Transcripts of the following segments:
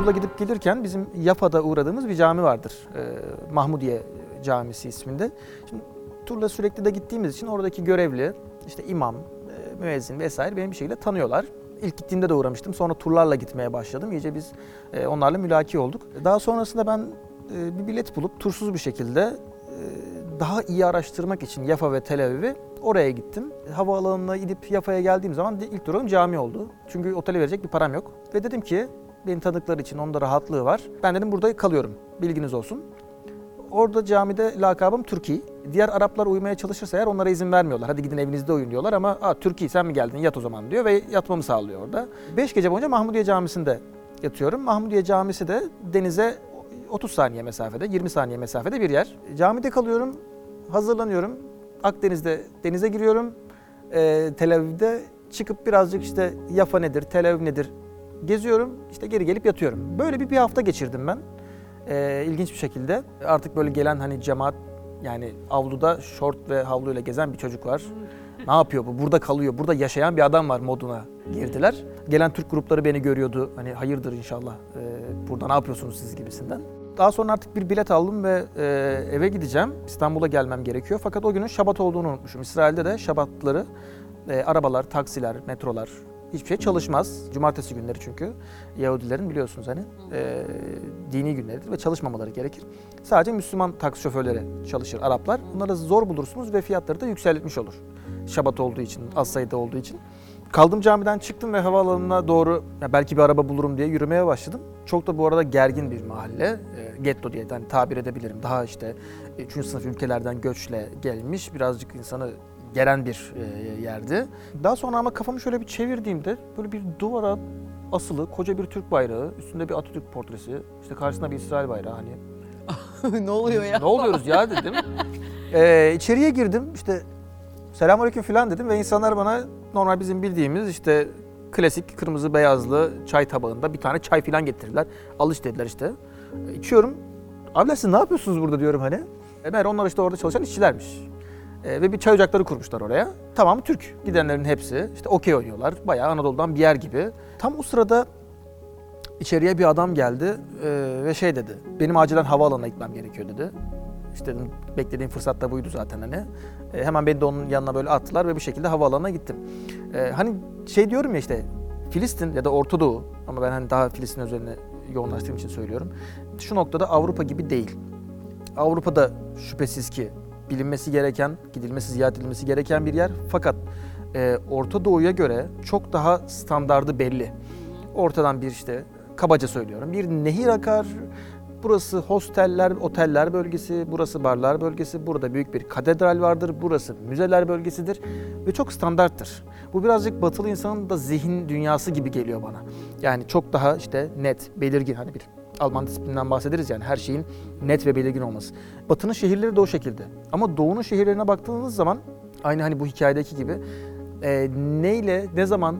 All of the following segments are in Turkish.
turla gidip gelirken bizim Yafa'da uğradığımız bir cami vardır. Ee, Mahmudiye Camisi isminde. Şimdi turla sürekli de gittiğimiz için oradaki görevli, işte imam, e, müezzin vesaire beni bir şekilde tanıyorlar. İlk gittiğimde de uğramıştım. Sonra turlarla gitmeye başladım. İyice biz e, onlarla mülaki olduk. Daha sonrasında ben e, bir bilet bulup tursuz bir şekilde e, daha iyi araştırmak için Yafa ve Tel Aviv'i oraya gittim. Havaalanına gidip Yafa'ya geldiğim zaman ilk durağım cami oldu. Çünkü otele verecek bir param yok. Ve dedim ki beni tanıdıkları için onda rahatlığı var. Ben dedim burada kalıyorum. Bilginiz olsun. Orada camide lakabım Türkiye. Diğer Araplar uyumaya çalışırsa eğer onlara izin vermiyorlar. Hadi gidin evinizde uyun diyorlar ama Aa, Türkiye sen mi geldin yat o zaman diyor ve yatmamı sağlıyor orada. Beş gece boyunca Mahmudiye Camisi'nde yatıyorum. Mahmudiye Camisi de denize 30 saniye mesafede, 20 saniye mesafede bir yer. Camide kalıyorum, hazırlanıyorum. Akdeniz'de denize giriyorum. Ee, Tel Aviv'de çıkıp birazcık işte Yafa nedir, Tel Aviv nedir geziyorum. İşte geri gelip yatıyorum. Böyle bir, bir hafta geçirdim ben. Ee, ilginç bir şekilde. Artık böyle gelen hani cemaat yani avluda şort ve havluyla gezen bir çocuk var. Ne yapıyor bu? Burada kalıyor. Burada yaşayan bir adam var moduna girdiler. Gelen Türk grupları beni görüyordu. Hani hayırdır inşallah. Ee, burada ne yapıyorsunuz siz gibisinden. Daha sonra artık bir bilet aldım ve e, eve gideceğim. İstanbul'a gelmem gerekiyor. Fakat o günün Şabat olduğunu unutmuşum. İsrail'de de Şabatları e, arabalar, taksiler, metrolar hiçbir şey çalışmaz. Cumartesi günleri çünkü Yahudilerin biliyorsunuz hani e, dini günleridir ve çalışmamaları gerekir. Sadece Müslüman taksi şoförleri çalışır Araplar. Bunları zor bulursunuz ve fiyatları da yükseltmiş olur. Şabat olduğu için, az sayıda olduğu için. Kaldım camiden çıktım ve havaalanına doğru ya belki bir araba bulurum diye yürümeye başladım. Çok da bu arada gergin bir mahalle. E, getto diye hani tabir edebilirim. Daha işte 3. sınıf ülkelerden göçle gelmiş birazcık insanı gelen bir e, yerdi. Daha sonra ama kafamı şöyle bir çevirdiğimde böyle bir duvara asılı koca bir Türk bayrağı, üstünde bir Atatürk portresi, işte karşısında bir İsrail bayrağı hani ne oluyor ya? ne oluyoruz ya dedim. Ee, içeriye girdim işte selamünaleyküm falan dedim ve insanlar bana normal bizim bildiğimiz işte klasik kırmızı beyazlı çay tabağında bir tane çay falan getirdiler. Alış dediler işte. E, İçiyorum. Abiler siz ne yapıyorsunuz burada diyorum hani. E, meğer onlar işte orada çalışan işçilermiş. E, ve bir çay ocakları kurmuşlar oraya. Tamam Türk gidenlerin hepsi işte okey oynuyorlar. Bayağı Anadolu'dan bir yer gibi. Tam o sırada içeriye bir adam geldi e, ve şey dedi. Benim acilen havaalanına gitmem gerekiyor dedi. İşte dedim beklediğim fırsat da buydu zaten hani. E, hemen beni de onun yanına böyle attılar ve bir şekilde havaalanına gittim. E, hani şey diyorum ya işte Filistin ya da Orta Doğu ama ben hani daha Filistin üzerine yoğunlaştığım için söylüyorum. Şu noktada Avrupa gibi değil. Avrupa'da şüphesiz ki bilinmesi gereken, gidilmesi, ziyaret edilmesi gereken bir yer. Fakat e, Orta Doğu'ya göre çok daha standardı belli. Ortadan bir işte kabaca söylüyorum bir nehir akar. Burası hosteller, oteller bölgesi, burası barlar bölgesi, burada büyük bir katedral vardır, burası müzeler bölgesidir ve çok standarttır. Bu birazcık batılı insanın da zihin dünyası gibi geliyor bana. Yani çok daha işte net, belirgin hani bir Alman disiplinden bahsederiz yani her şeyin net ve belirgin olması. Batı'nın şehirleri de o şekilde. Ama Doğu'nun şehirlerine baktığınız zaman aynı hani bu hikayedeki gibi e, neyle, ne zaman,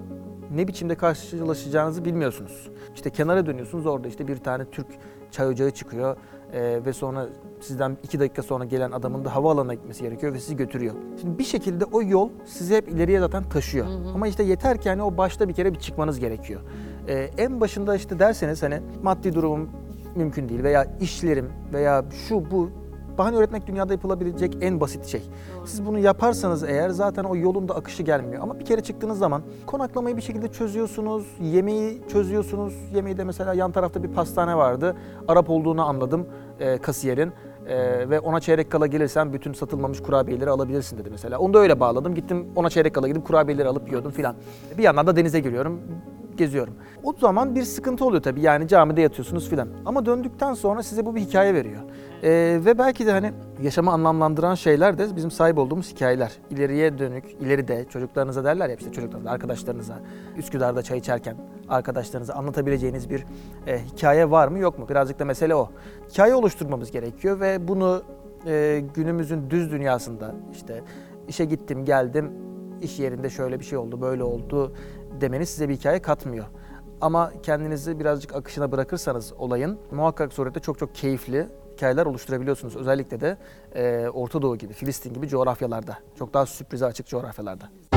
ne biçimde karşılaşacağınızı bilmiyorsunuz. İşte kenara dönüyorsunuz orada işte bir tane Türk çay ocağı çıkıyor e, ve sonra sizden iki dakika sonra gelen adamın da havaalanına gitmesi gerekiyor ve sizi götürüyor. Şimdi bir şekilde o yol sizi hep ileriye zaten taşıyor. Ama işte yeter ki hani o başta bir kere bir çıkmanız gerekiyor. E, en başında işte derseniz hani maddi durumum mümkün değil veya işlerim veya şu bu bahane üretmek dünyada yapılabilecek en basit şey. Siz bunu yaparsanız eğer zaten o yolun da akışı gelmiyor. Ama bir kere çıktığınız zaman konaklamayı bir şekilde çözüyorsunuz, yemeği çözüyorsunuz. Yemeği de mesela yan tarafta bir pastane vardı. Arap olduğunu anladım e, kasiyerin. E, ve ona çeyrek kala gelirsen bütün satılmamış kurabiyeleri alabilirsin dedi mesela. Onu da öyle bağladım. Gittim ona çeyrek kala gidip kurabiyeleri alıp yiyordum filan. Bir yandan da denize giriyorum geziyorum. O zaman bir sıkıntı oluyor tabii yani camide yatıyorsunuz filan. Ama döndükten sonra size bu bir hikaye veriyor. Ee, ve belki de hani yaşamı anlamlandıran şeyler de bizim sahip olduğumuz hikayeler. İleriye dönük, ileride çocuklarınıza derler ya işte çocuklarınıza, arkadaşlarınıza, Üsküdar'da çay içerken arkadaşlarınıza anlatabileceğiniz bir e, hikaye var mı yok mu? Birazcık da mesele o. Hikaye oluşturmamız gerekiyor ve bunu e, günümüzün düz dünyasında işte işe gittim geldim iş yerinde şöyle bir şey oldu böyle oldu demeniz size bir hikaye katmıyor. Ama kendinizi birazcık akışına bırakırsanız olayın muhakkak surette çok çok keyifli hikayeler oluşturabiliyorsunuz. Özellikle de e, Orta Doğu gibi, Filistin gibi coğrafyalarda. Çok daha sürprize açık coğrafyalarda.